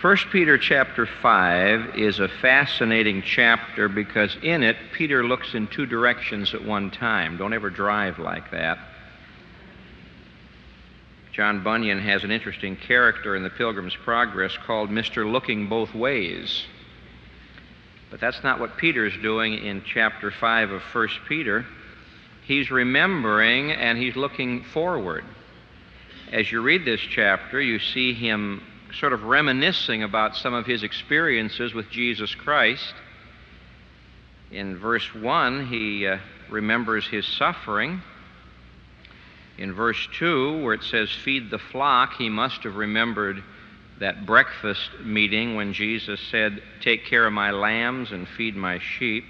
1 Peter chapter 5 is a fascinating chapter because in it Peter looks in two directions at one time. Don't ever drive like that. John Bunyan has an interesting character in the Pilgrim's Progress called Mr. Looking Both Ways. But that's not what Peter's doing in chapter 5 of 1 Peter. He's remembering and he's looking forward. As you read this chapter, you see him sort of reminiscing about some of his experiences with Jesus Christ. In verse 1, he uh, remembers his suffering. In verse 2, where it says, Feed the flock, he must have remembered that breakfast meeting when Jesus said, Take care of my lambs and feed my sheep.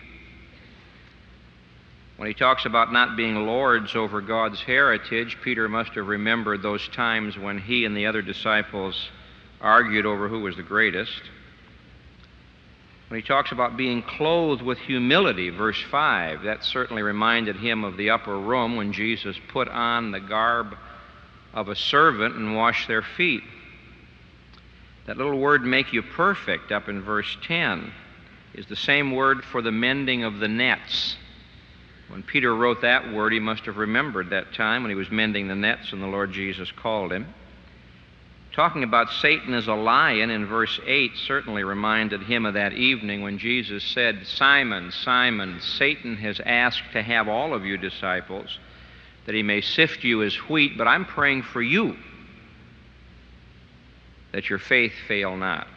When he talks about not being lords over God's heritage, Peter must have remembered those times when he and the other disciples argued over who was the greatest. When he talks about being clothed with humility, verse 5, that certainly reminded him of the upper room when Jesus put on the garb of a servant and washed their feet. That little word, make you perfect, up in verse 10, is the same word for the mending of the nets. When Peter wrote that word, he must have remembered that time when he was mending the nets and the Lord Jesus called him. Talking about Satan as a lion in verse 8 certainly reminded him of that evening when Jesus said, Simon, Simon, Satan has asked to have all of you disciples, that he may sift you as wheat, but I'm praying for you, that your faith fail not.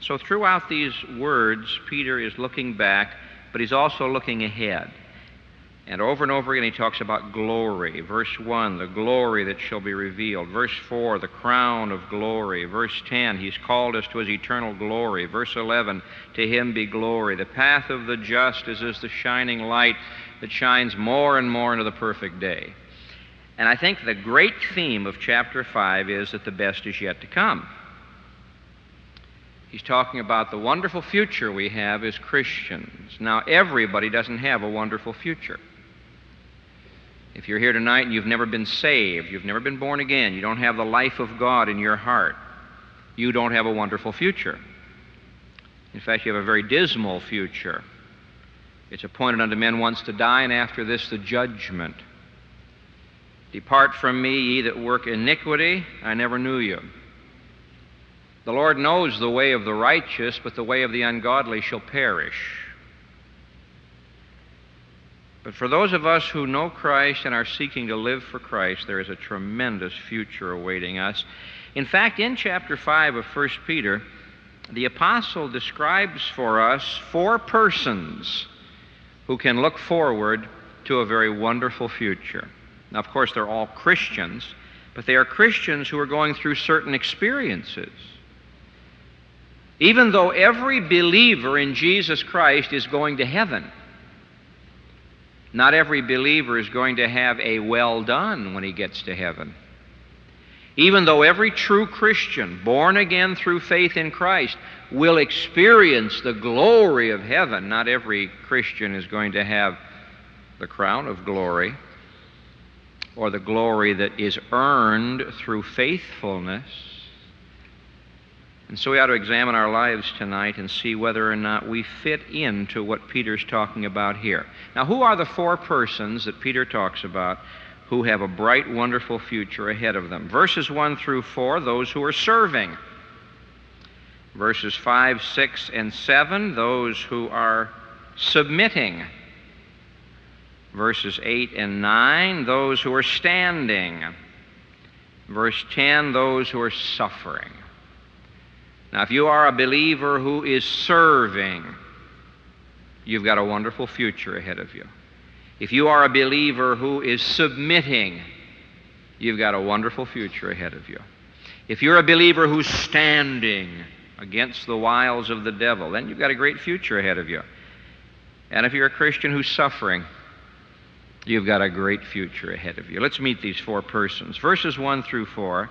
So throughout these words, Peter is looking back, but he's also looking ahead. And over and over again, he talks about glory. Verse 1, the glory that shall be revealed. Verse 4, the crown of glory. Verse 10, he's called us to his eternal glory. Verse 11, to him be glory. The path of the just is as the shining light that shines more and more into the perfect day. And I think the great theme of chapter 5 is that the best is yet to come. He's talking about the wonderful future we have as Christians. Now, everybody doesn't have a wonderful future. If you're here tonight and you've never been saved, you've never been born again, you don't have the life of God in your heart, you don't have a wonderful future. In fact, you have a very dismal future. It's appointed unto men once to die, and after this the judgment. Depart from me, ye that work iniquity, I never knew you. The Lord knows the way of the righteous, but the way of the ungodly shall perish. But for those of us who know Christ and are seeking to live for Christ, there is a tremendous future awaiting us. In fact, in chapter 5 of 1 Peter, the apostle describes for us four persons who can look forward to a very wonderful future. Now, of course, they're all Christians, but they are Christians who are going through certain experiences. Even though every believer in Jesus Christ is going to heaven, not every believer is going to have a well done when he gets to heaven. Even though every true Christian, born again through faith in Christ, will experience the glory of heaven, not every Christian is going to have the crown of glory or the glory that is earned through faithfulness. And so we ought to examine our lives tonight and see whether or not we fit into what Peter's talking about here. Now, who are the four persons that Peter talks about who have a bright, wonderful future ahead of them? Verses 1 through 4, those who are serving. Verses 5, 6, and 7, those who are submitting. Verses 8 and 9, those who are standing. Verse 10, those who are suffering. Now, if you are a believer who is serving, you've got a wonderful future ahead of you. If you are a believer who is submitting, you've got a wonderful future ahead of you. If you're a believer who's standing against the wiles of the devil, then you've got a great future ahead of you. And if you're a Christian who's suffering, you've got a great future ahead of you. Let's meet these four persons. Verses 1 through 4.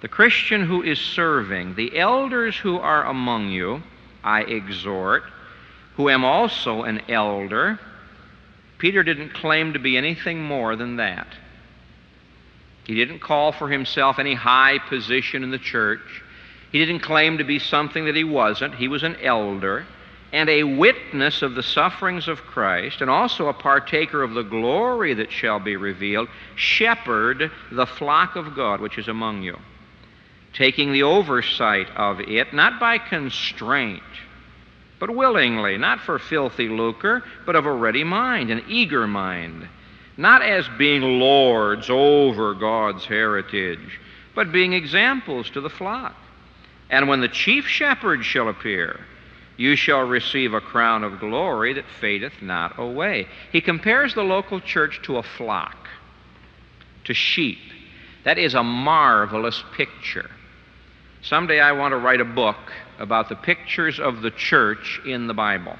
The Christian who is serving, the elders who are among you, I exhort, who am also an elder. Peter didn't claim to be anything more than that. He didn't call for himself any high position in the church. He didn't claim to be something that he wasn't. He was an elder and a witness of the sufferings of Christ, and also a partaker of the glory that shall be revealed. Shepherd the flock of God which is among you, taking the oversight of it, not by constraint, but willingly, not for filthy lucre, but of a ready mind, an eager mind, not as being lords over God's heritage, but being examples to the flock. And when the chief shepherd shall appear, you shall receive a crown of glory that fadeth not away. He compares the local church to a flock, to sheep. That is a marvelous picture. Someday I want to write a book about the pictures of the church in the Bible.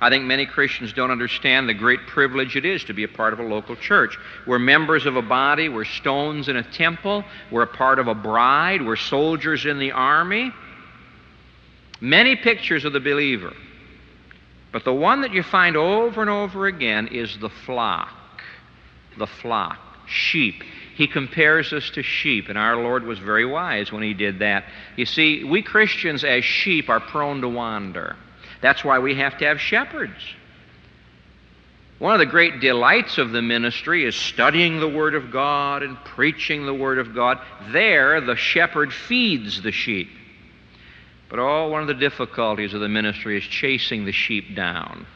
I think many Christians don't understand the great privilege it is to be a part of a local church. We're members of a body, we're stones in a temple, we're a part of a bride, we're soldiers in the army. Many pictures of the believer. But the one that you find over and over again is the flock. The flock. Sheep. He compares us to sheep, and our Lord was very wise when he did that. You see, we Christians as sheep are prone to wander. That's why we have to have shepherds. One of the great delights of the ministry is studying the Word of God and preaching the Word of God. There, the shepherd feeds the sheep. But oh, one of the difficulties of the ministry is chasing the sheep down,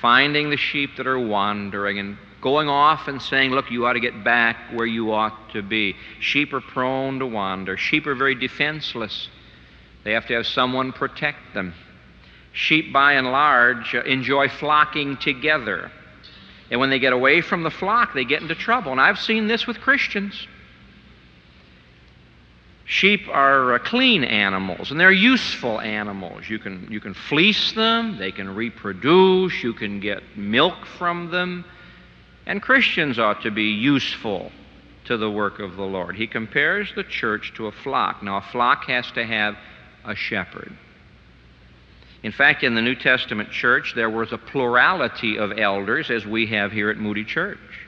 finding the sheep that are wandering and going off and saying, Look, you ought to get back where you ought to be. Sheep are prone to wander, sheep are very defenseless. They have to have someone protect them. Sheep, by and large, uh, enjoy flocking together. And when they get away from the flock, they get into trouble. And I've seen this with Christians. Sheep are uh, clean animals, and they're useful animals. You can, you can fleece them, they can reproduce, you can get milk from them. And Christians ought to be useful to the work of the Lord. He compares the church to a flock. Now, a flock has to have a shepherd. In fact, in the New Testament church, there was a plurality of elders, as we have here at Moody Church.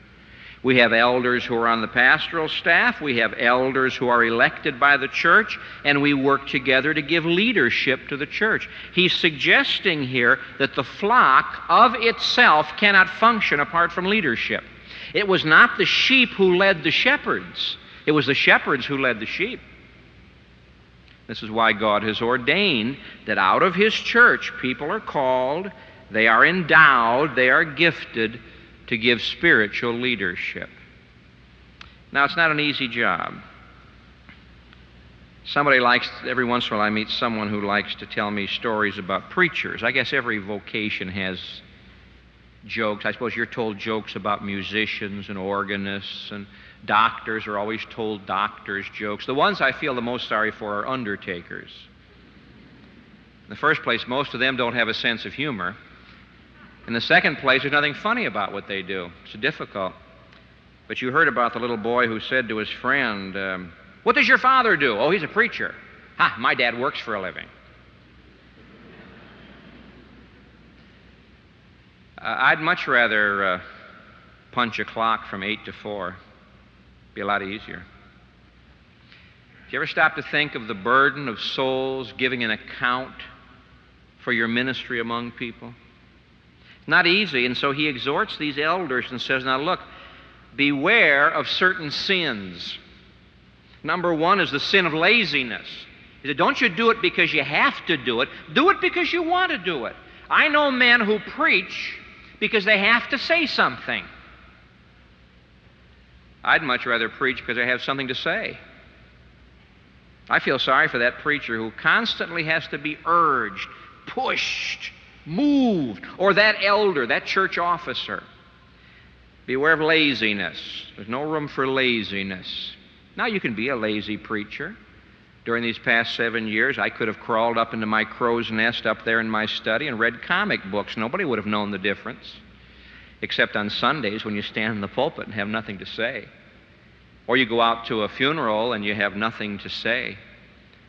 We have elders who are on the pastoral staff. We have elders who are elected by the church, and we work together to give leadership to the church. He's suggesting here that the flock of itself cannot function apart from leadership. It was not the sheep who led the shepherds, it was the shepherds who led the sheep. This is why God has ordained that out of His church people are called, they are endowed, they are gifted to give spiritual leadership. Now, it's not an easy job. Somebody likes, every once in a while, I meet someone who likes to tell me stories about preachers. I guess every vocation has jokes. I suppose you're told jokes about musicians and organists, and doctors are always told doctors' jokes. The ones I feel the most sorry for are undertakers. In the first place, most of them don't have a sense of humor. In the second place, there's nothing funny about what they do. It's difficult. But you heard about the little boy who said to his friend, um, What does your father do? Oh, he's a preacher. Ha, my dad works for a living. Uh, I'd much rather uh, punch a clock from 8 to 4. Be a lot easier. Do you ever stop to think of the burden of souls giving an account for your ministry among people? Not easy. And so he exhorts these elders and says, Now look, beware of certain sins. Number one is the sin of laziness. He said, Don't you do it because you have to do it, do it because you want to do it. I know men who preach because they have to say something. I'd much rather preach because I have something to say. I feel sorry for that preacher who constantly has to be urged, pushed, moved, or that elder, that church officer. Beware of laziness. There's no room for laziness. Now, you can be a lazy preacher. During these past seven years, I could have crawled up into my crow's nest up there in my study and read comic books. Nobody would have known the difference, except on Sundays when you stand in the pulpit and have nothing to say. Or you go out to a funeral and you have nothing to say.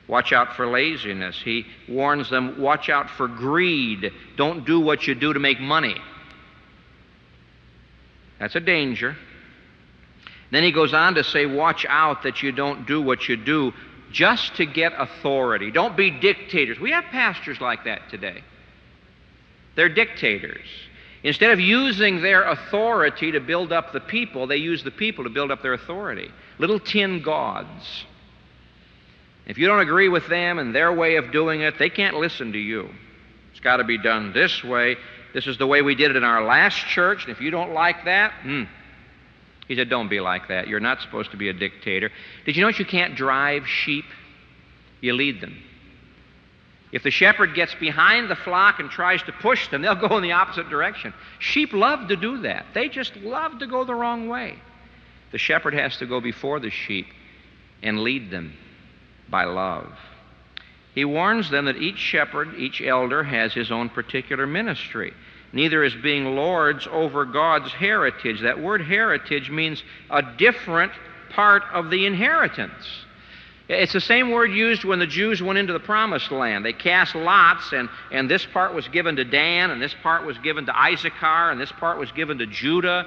Watch out for laziness. He warns them, watch out for greed. Don't do what you do to make money. That's a danger. Then he goes on to say, watch out that you don't do what you do just to get authority. Don't be dictators. We have pastors like that today. They're dictators. Instead of using their authority to build up the people, they use the people to build up their authority. Little tin gods. If you don't agree with them and their way of doing it, they can't listen to you. It's got to be done this way. This is the way we did it in our last church, and if you don't like that, hmm. He said, Don't be like that. You're not supposed to be a dictator. Did you notice you can't drive sheep? You lead them. If the shepherd gets behind the flock and tries to push them, they'll go in the opposite direction. Sheep love to do that. They just love to go the wrong way. The shepherd has to go before the sheep and lead them by love. He warns them that each shepherd, each elder, has his own particular ministry. Neither is being lords over God's heritage. That word heritage means a different part of the inheritance. It's the same word used when the Jews went into the promised land. They cast lots, and, and this part was given to Dan, and this part was given to Issachar, and this part was given to Judah.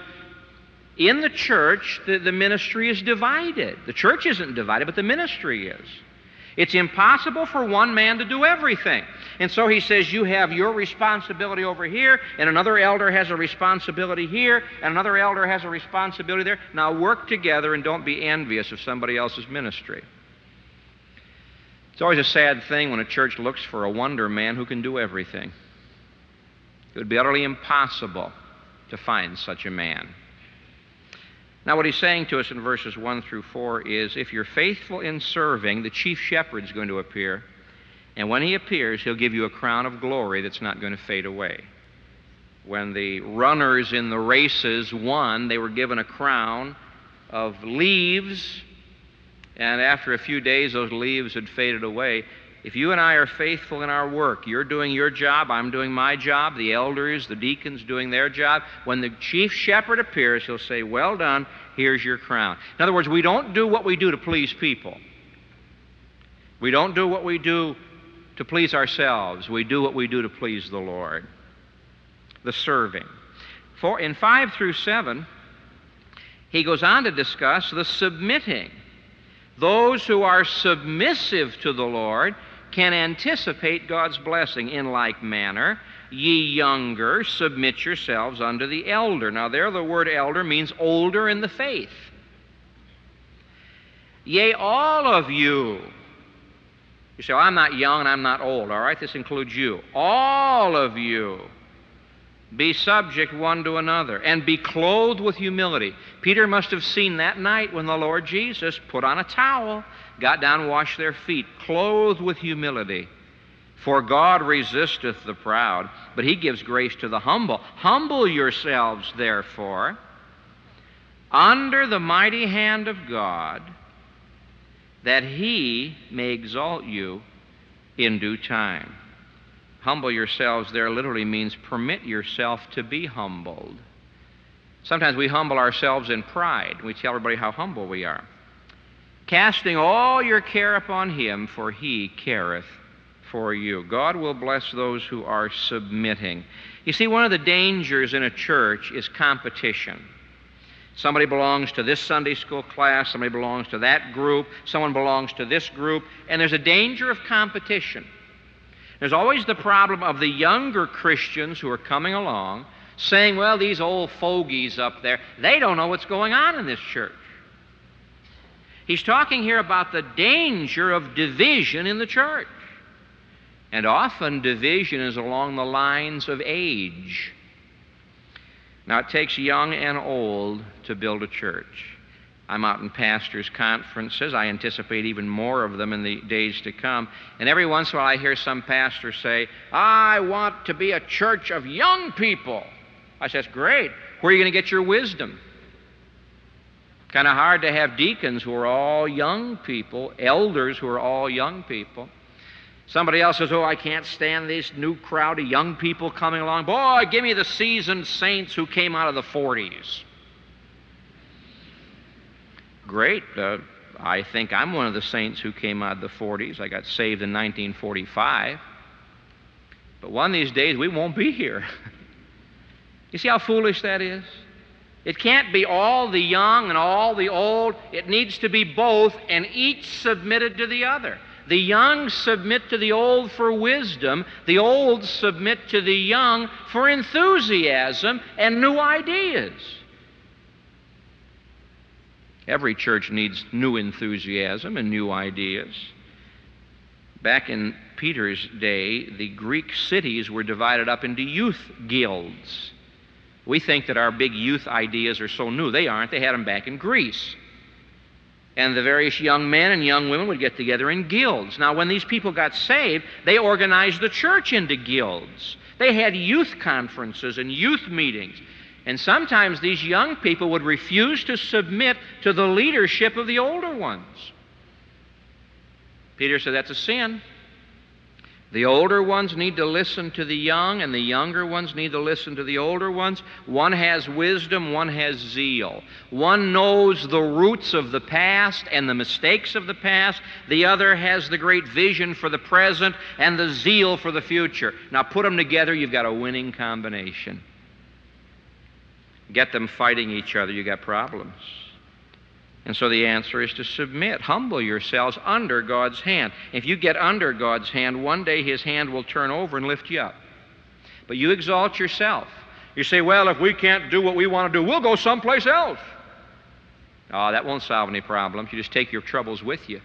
In the church, the, the ministry is divided. The church isn't divided, but the ministry is. It's impossible for one man to do everything. And so he says, You have your responsibility over here, and another elder has a responsibility here, and another elder has a responsibility there. Now work together and don't be envious of somebody else's ministry. It's always a sad thing when a church looks for a wonder man who can do everything. It would be utterly impossible to find such a man. Now, what he's saying to us in verses 1 through 4 is if you're faithful in serving, the chief shepherd is going to appear. And when he appears, he'll give you a crown of glory that's not going to fade away. When the runners in the races won, they were given a crown of leaves. And after a few days, those leaves had faded away. If you and I are faithful in our work, you're doing your job, I'm doing my job, the elders, the deacons doing their job. When the chief shepherd appears, he'll say, Well done, here's your crown. In other words, we don't do what we do to please people. We don't do what we do to please ourselves. We do what we do to please the Lord. The serving. For in 5 through 7, he goes on to discuss the submitting. Those who are submissive to the Lord can anticipate God's blessing in like manner. Ye younger, submit yourselves unto the elder. Now, there the word elder means older in the faith. Yea, all of you. You say, well, I'm not young and I'm not old. All right, this includes you. All of you be subject one to another and be clothed with humility. Peter must have seen that night when the Lord Jesus put on a towel got down washed their feet, clothed with humility. For God resisteth the proud, but he gives grace to the humble. Humble yourselves, therefore, under the mighty hand of God, that he may exalt you in due time. Humble yourselves there literally means permit yourself to be humbled. Sometimes we humble ourselves in pride. We tell everybody how humble we are casting all your care upon him, for he careth for you. God will bless those who are submitting. You see, one of the dangers in a church is competition. Somebody belongs to this Sunday school class, somebody belongs to that group, someone belongs to this group, and there's a danger of competition. There's always the problem of the younger Christians who are coming along saying, well, these old fogies up there, they don't know what's going on in this church. He's talking here about the danger of division in the church. And often division is along the lines of age. Now, it takes young and old to build a church. I'm out in pastors' conferences. I anticipate even more of them in the days to come. And every once in a while, I hear some pastor say, I want to be a church of young people. I That's great. Where are you going to get your wisdom? Kind of hard to have deacons who are all young people, elders who are all young people. Somebody else says, Oh, I can't stand this new crowd of young people coming along. Boy, give me the seasoned saints who came out of the 40s. Great. Uh, I think I'm one of the saints who came out of the 40s. I got saved in 1945. But one of these days, we won't be here. you see how foolish that is? It can't be all the young and all the old. It needs to be both, and each submitted to the other. The young submit to the old for wisdom, the old submit to the young for enthusiasm and new ideas. Every church needs new enthusiasm and new ideas. Back in Peter's day, the Greek cities were divided up into youth guilds. We think that our big youth ideas are so new. They aren't. They had them back in Greece. And the various young men and young women would get together in guilds. Now, when these people got saved, they organized the church into guilds. They had youth conferences and youth meetings. And sometimes these young people would refuse to submit to the leadership of the older ones. Peter said that's a sin. The older ones need to listen to the young, and the younger ones need to listen to the older ones. One has wisdom, one has zeal. One knows the roots of the past and the mistakes of the past. The other has the great vision for the present and the zeal for the future. Now put them together, you've got a winning combination. Get them fighting each other, you've got problems. And so the answer is to submit. Humble yourselves under God's hand. If you get under God's hand, one day His hand will turn over and lift you up. But you exalt yourself. You say, well, if we can't do what we want to do, we'll go someplace else. Oh, that won't solve any problems. You just take your troubles with you.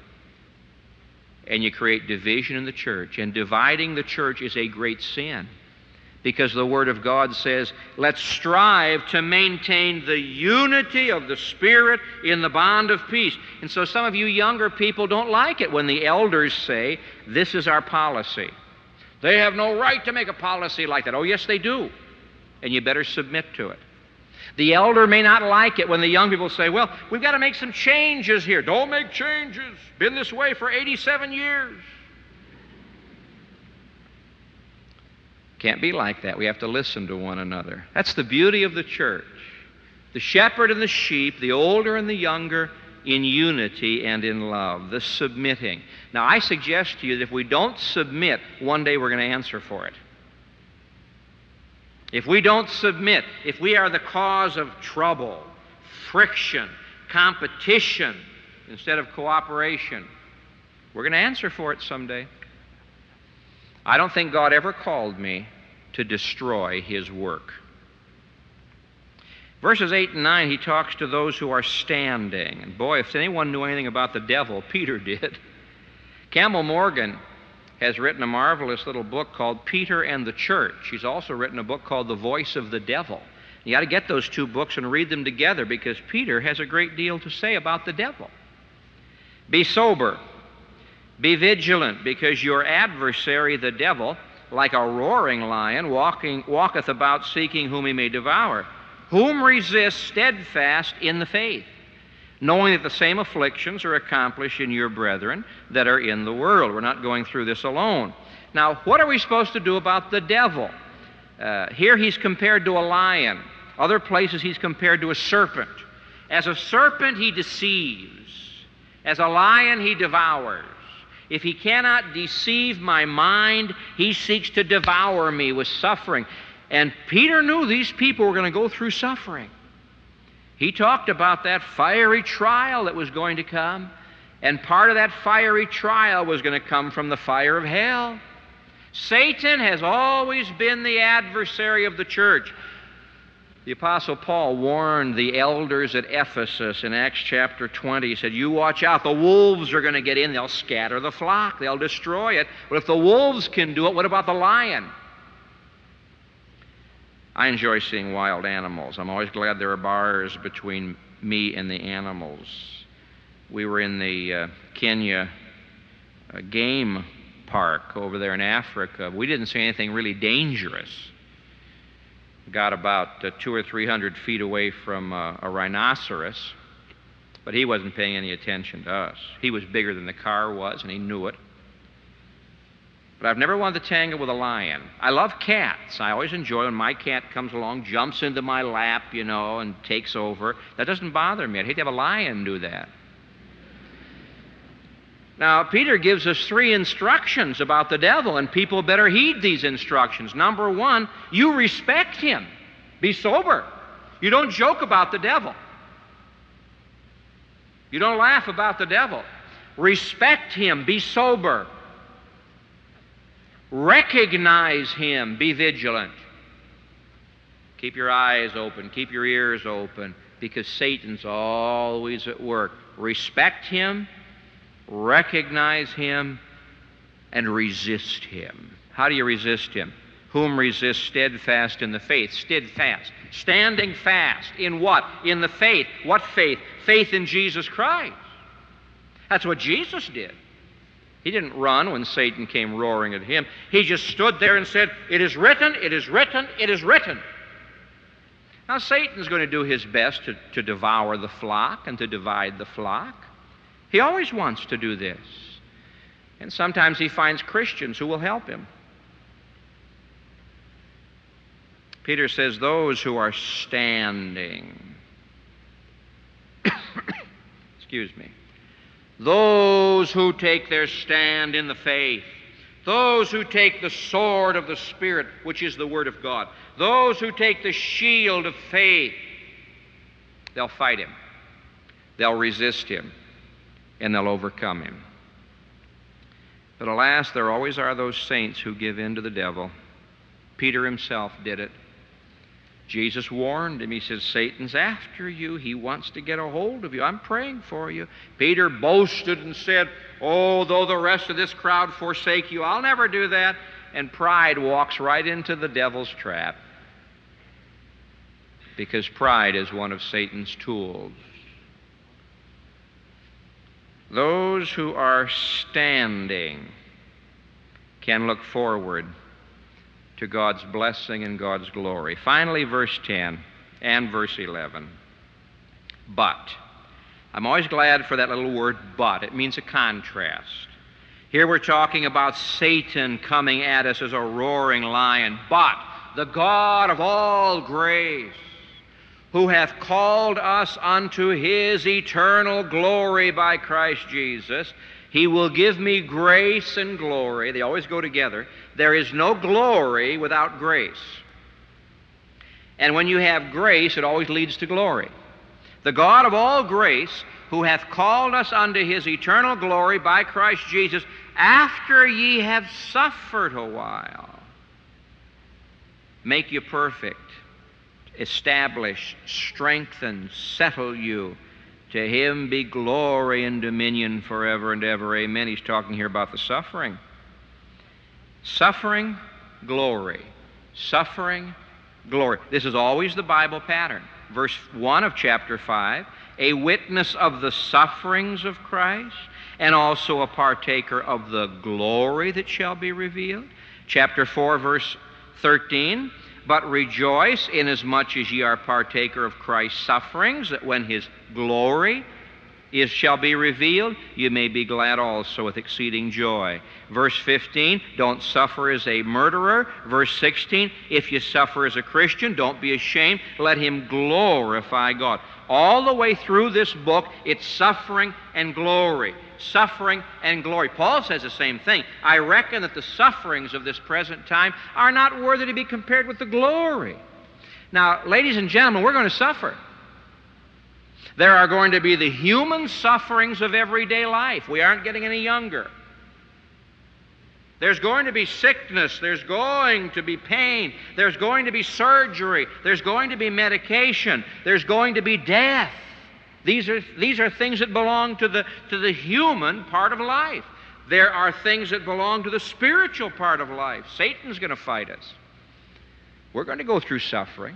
And you create division in the church. And dividing the church is a great sin because the Word of God says, let's strive to maintain the unity of the Spirit in the bond of peace. And so some of you younger people don't like it when the elders say, this is our policy. They have no right to make a policy like that. Oh, yes, they do. And you better submit to it. The elder may not like it when the young people say, well, we've got to make some changes here. Don't make changes. Been this way for 87 years. Can't be like that. We have to listen to one another. That's the beauty of the church. The shepherd and the sheep, the older and the younger, in unity and in love, the submitting. Now, I suggest to you that if we don't submit, one day we're going to answer for it. If we don't submit, if we are the cause of trouble, friction, competition, instead of cooperation, we're going to answer for it someday. I don't think God ever called me to destroy his work. Verses 8 and 9, he talks to those who are standing. And boy, if anyone knew anything about the devil, Peter did. Campbell Morgan has written a marvelous little book called Peter and the Church. He's also written a book called The Voice of the Devil. You got to get those two books and read them together because Peter has a great deal to say about the devil. Be sober, be vigilant, because your adversary, the devil, like a roaring lion, walking, walketh about seeking whom he may devour, whom resist steadfast in the faith, knowing that the same afflictions are accomplished in your brethren that are in the world. We're not going through this alone. Now, what are we supposed to do about the devil? Uh, here he's compared to a lion. Other places he's compared to a serpent. As a serpent, he deceives. As a lion, he devours. If he cannot deceive my mind, he seeks to devour me with suffering. And Peter knew these people were going to go through suffering. He talked about that fiery trial that was going to come. And part of that fiery trial was going to come from the fire of hell. Satan has always been the adversary of the church. The Apostle Paul warned the elders at Ephesus in Acts chapter 20. He said, You watch out. The wolves are going to get in. They'll scatter the flock, they'll destroy it. But if the wolves can do it, what about the lion? I enjoy seeing wild animals. I'm always glad there are bars between me and the animals. We were in the uh, Kenya uh, game park over there in Africa. We didn't see anything really dangerous got about uh, two or three hundred feet away from uh, a rhinoceros, but he wasn't paying any attention to us. He was bigger than the car was, and he knew it. But I've never wanted to tangle with a lion. I love cats. I always enjoy when my cat comes along, jumps into my lap, you know, and takes over. That doesn't bother me. I'd hate to have a lion do that. Now, Peter gives us three instructions about the devil, and people better heed these instructions. Number one, you respect him, be sober. You don't joke about the devil. You don't laugh about the devil. Respect him, be sober. Recognize him, be vigilant. Keep your eyes open, keep your ears open, because Satan's always at work. Respect him, recognize him, and resist him. How do you resist him? Whom resist steadfast in the faith. Steadfast. Standing fast. In what? In the faith. What faith? Faith in Jesus Christ. That's what Jesus did. He didn't run when Satan came roaring at him. He just stood there and said, It is written, it is written, it is written. Now, Satan's going to do his best to, to devour the flock and to divide the flock. He always wants to do this. And sometimes he finds Christians who will help him. Peter says, Those who are standing, excuse me, those who take their stand in the faith, those who take the sword of the Spirit, which is the Word of God, those who take the shield of faith, they'll fight him, they'll resist him, and they'll overcome him. But alas, there always are those saints who give in to the devil. Peter himself did it. Jesus warned him. He says, Satan's after you. He wants to get a hold of you. I'm praying for you. Peter boasted and said, Oh, though the rest of this crowd forsake you, I'll never do that. And pride walks right into the devil's trap. Because pride is one of Satan's tools. Those who are standing can look forward to God's blessing and God's glory. Finally, verse 10 and verse 11. But. I'm always glad for that little word but. It means a contrast. Here we're talking about Satan coming at us as a roaring lion, but the God of all grace, who hath called us unto his eternal glory by Christ Jesus, he will give me grace and glory. They always go together. There is no glory without grace. And when you have grace, it always leads to glory. The God of all grace, who hath called us unto his eternal glory by Christ Jesus, after ye have suffered a while, make you perfect, establish, strengthen, settle you to him be glory and dominion forever and ever. Amen. He's talking here about the suffering. Suffering, glory. Suffering, glory. This is always the Bible pattern. Verse 1 of chapter 5 a witness of the sufferings of Christ and also a partaker of the glory that shall be revealed. Chapter 4, verse 13 but rejoice inasmuch as ye are partaker of Christ's sufferings, that when his glory is, shall be revealed, you may be glad also with exceeding joy. Verse 15, don't suffer as a murderer. Verse 16, if you suffer as a Christian, don't be ashamed. Let him glorify God. All the way through this book, it's suffering and glory. Suffering and glory. Paul says the same thing. I reckon that the sufferings of this present time are not worthy to be compared with the glory. Now, ladies and gentlemen, we're going to suffer. There are going to be the human sufferings of everyday life. We aren't getting any younger. There's going to be sickness. There's going to be pain. There's going to be surgery. There's going to be medication. There's going to be death. These are, these are things that belong to the, to the human part of life. There are things that belong to the spiritual part of life. Satan's going to fight us. We're going to go through suffering.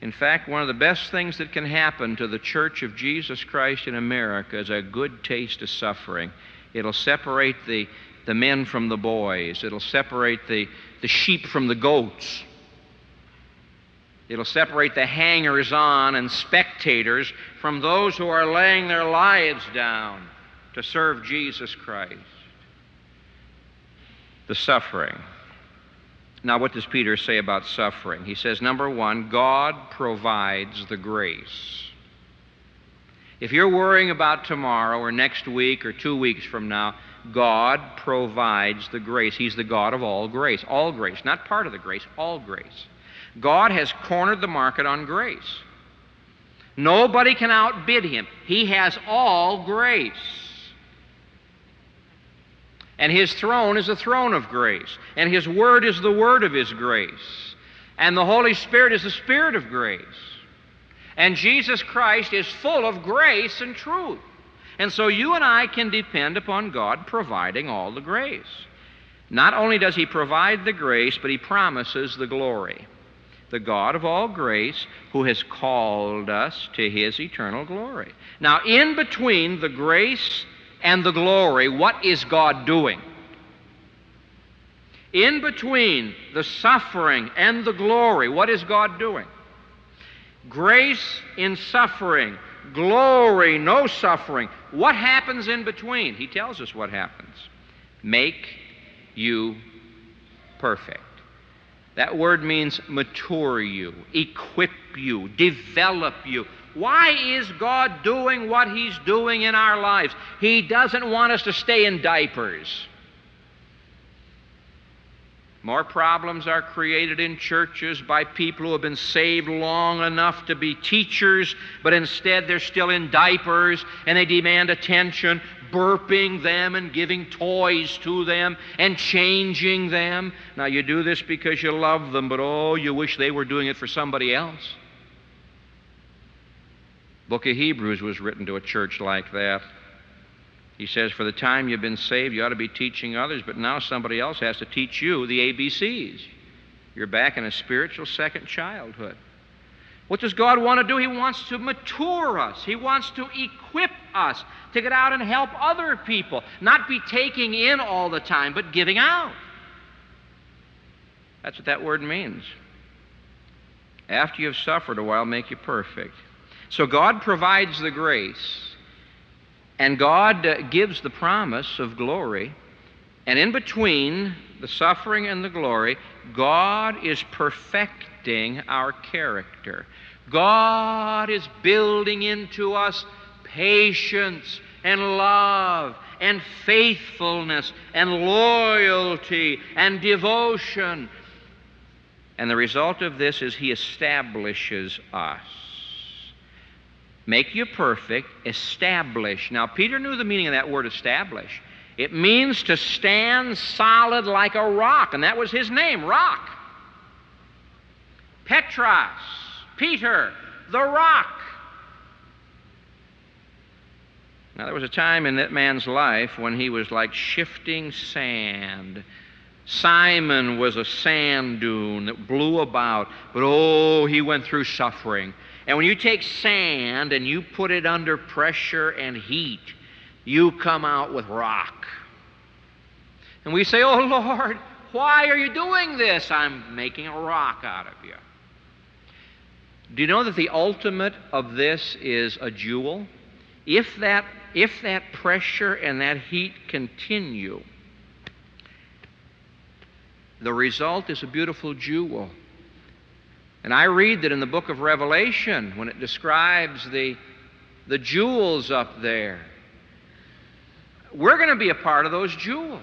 In fact, one of the best things that can happen to the Church of Jesus Christ in America is a good taste of suffering. It'll separate the, the men from the boys, it'll separate the, the sheep from the goats. It'll separate the hangers on and spectators from those who are laying their lives down to serve Jesus Christ. The suffering. Now, what does Peter say about suffering? He says, number one, God provides the grace. If you're worrying about tomorrow or next week or two weeks from now, God provides the grace. He's the God of all grace. All grace. Not part of the grace, all grace. God has cornered the market on grace. Nobody can outbid him. He has all grace. And his throne is a throne of grace. And his word is the word of his grace. And the Holy Spirit is the spirit of grace. And Jesus Christ is full of grace and truth. And so you and I can depend upon God providing all the grace. Not only does He provide the grace, but He promises the glory. The God of all grace who has called us to His eternal glory. Now, in between the grace and the glory, what is God doing? In between the suffering and the glory, what is God doing? Grace in suffering, glory, no suffering. What happens in between? He tells us what happens. Make you perfect. That word means mature you, equip you, develop you. Why is God doing what He's doing in our lives? He doesn't want us to stay in diapers. More problems are created in churches by people who have been saved long enough to be teachers, but instead they're still in diapers and they demand attention, burping them and giving toys to them and changing them. Now, you do this because you love them, but oh, you wish they were doing it for somebody else. Book of Hebrews was written to a church like that. He says, For the time you've been saved, you ought to be teaching others, but now somebody else has to teach you the ABCs. You're back in a spiritual second childhood. What does God want to do? He wants to mature us. He wants to equip us to get out and help other people. Not be taking in all the time, but giving out. That's what that word means. After you've suffered a while, make you perfect. So God provides the grace and God uh, gives the promise of glory. And in between the suffering and the glory, God is perfecting our character. God is building into us patience and love and faithfulness and loyalty and devotion. And the result of this is He establishes us make you perfect, establish. Now, Peter knew the meaning of that word establish. It means to stand solid like a rock, and that was his name, rock. Petros, Peter, the rock. Now, there was a time in that man's life when he was like shifting sand. Simon was a sand dune that blew about, but oh, he went through suffering. And when you take sand and you put it under pressure and heat, you come out with rock. And we say, Oh Lord, why are you doing this? I'm making a rock out of you. Do you know that the ultimate of this is a jewel? If that, if that pressure and that heat continue, the result is a beautiful jewel. And I read that in the book of Revelation, when it describes the, the jewels up there, we're going to be a part of those jewels.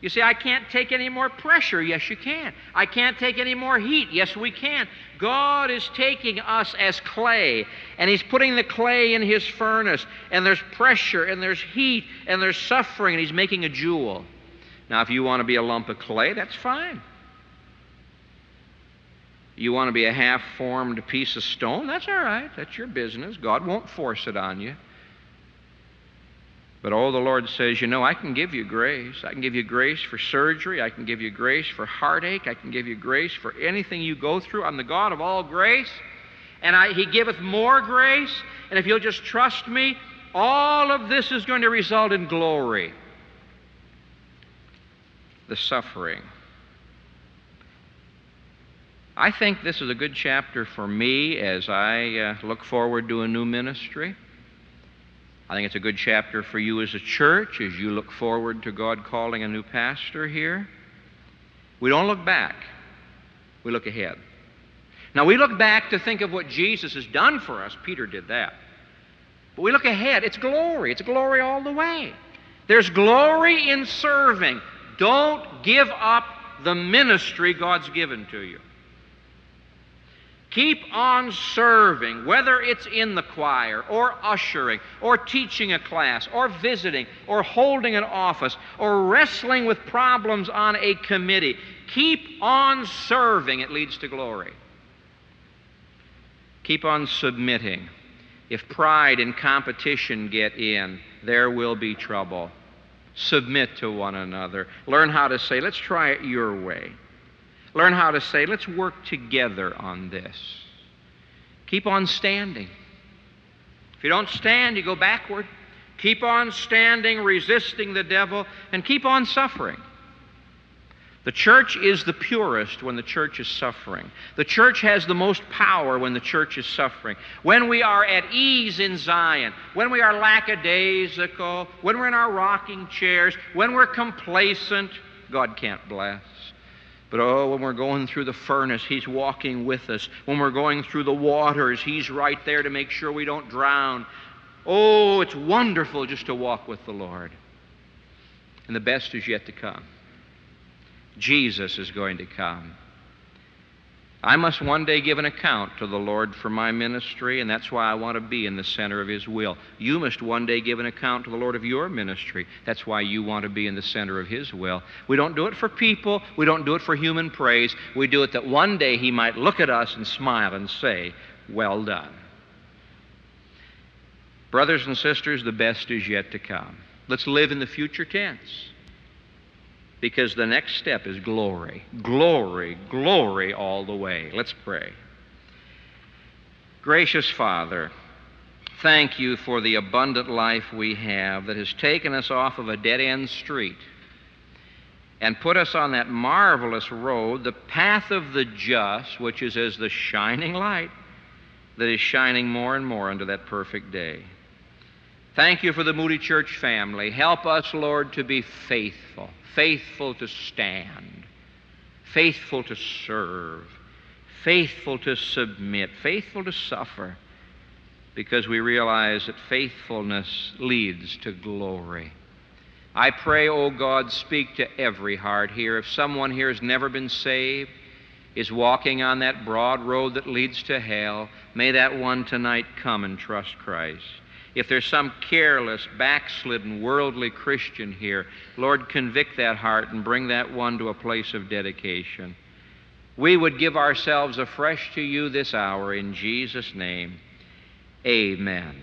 You say, I can't take any more pressure. Yes, you can. I can't take any more heat. Yes, we can. God is taking us as clay, and He's putting the clay in His furnace, and there's pressure, and there's heat, and there's suffering, and He's making a jewel. Now, if you want to be a lump of clay, that's fine. You want to be a half formed piece of stone? That's all right. That's your business. God won't force it on you. But oh, the Lord says, you know, I can give you grace. I can give you grace for surgery. I can give you grace for heartache. I can give you grace for anything you go through. I'm the God of all grace. And I, He giveth more grace. And if you'll just trust me, all of this is going to result in glory. The suffering I think this is a good chapter for me as I uh, look forward to a new ministry. I think it's a good chapter for you as a church as you look forward to God calling a new pastor here. We don't look back, we look ahead. Now, we look back to think of what Jesus has done for us. Peter did that. But we look ahead. It's glory. It's glory all the way. There's glory in serving. Don't give up the ministry God's given to you. Keep on serving, whether it's in the choir, or ushering, or teaching a class, or visiting, or holding an office, or wrestling with problems on a committee. Keep on serving, it leads to glory. Keep on submitting. If pride and competition get in, there will be trouble. Submit to one another. Learn how to say, let's try it your way. Learn how to say, let's work together on this. Keep on standing. If you don't stand, you go backward. Keep on standing, resisting the devil, and keep on suffering. The church is the purest when the church is suffering. The church has the most power when the church is suffering. When we are at ease in Zion, when we are lackadaisical, when we're in our rocking chairs, when we're complacent, God can't bless. But oh, when we're going through the furnace, He's walking with us. When we're going through the waters, He's right there to make sure we don't drown. Oh, it's wonderful just to walk with the Lord. And the best is yet to come. Jesus is going to come. I must one day give an account to the Lord for my ministry, and that's why I want to be in the center of His will. You must one day give an account to the Lord of your ministry. That's why you want to be in the center of His will. We don't do it for people, we don't do it for human praise. We do it that one day He might look at us and smile and say, Well done. Brothers and sisters, the best is yet to come. Let's live in the future tense because the next step is glory. Glory, glory all the way. Let's pray. Gracious Father, thank you for the abundant life we have that has taken us off of a dead end street and put us on that marvelous road, the path of the just, which is as the shining light that is shining more and more unto that perfect day. Thank you for the Moody Church family. Help us, Lord, to be faithful faithful to stand, faithful to serve, faithful to submit, faithful to suffer, because we realize that faithfulness leads to glory. I pray, O oh God, speak to every heart here. If someone here has never been saved, is walking on that broad road that leads to hell, may that one tonight come and trust Christ. If there's some careless, backslidden, worldly Christian here, Lord, convict that heart and bring that one to a place of dedication. We would give ourselves afresh to you this hour in Jesus' name. Amen.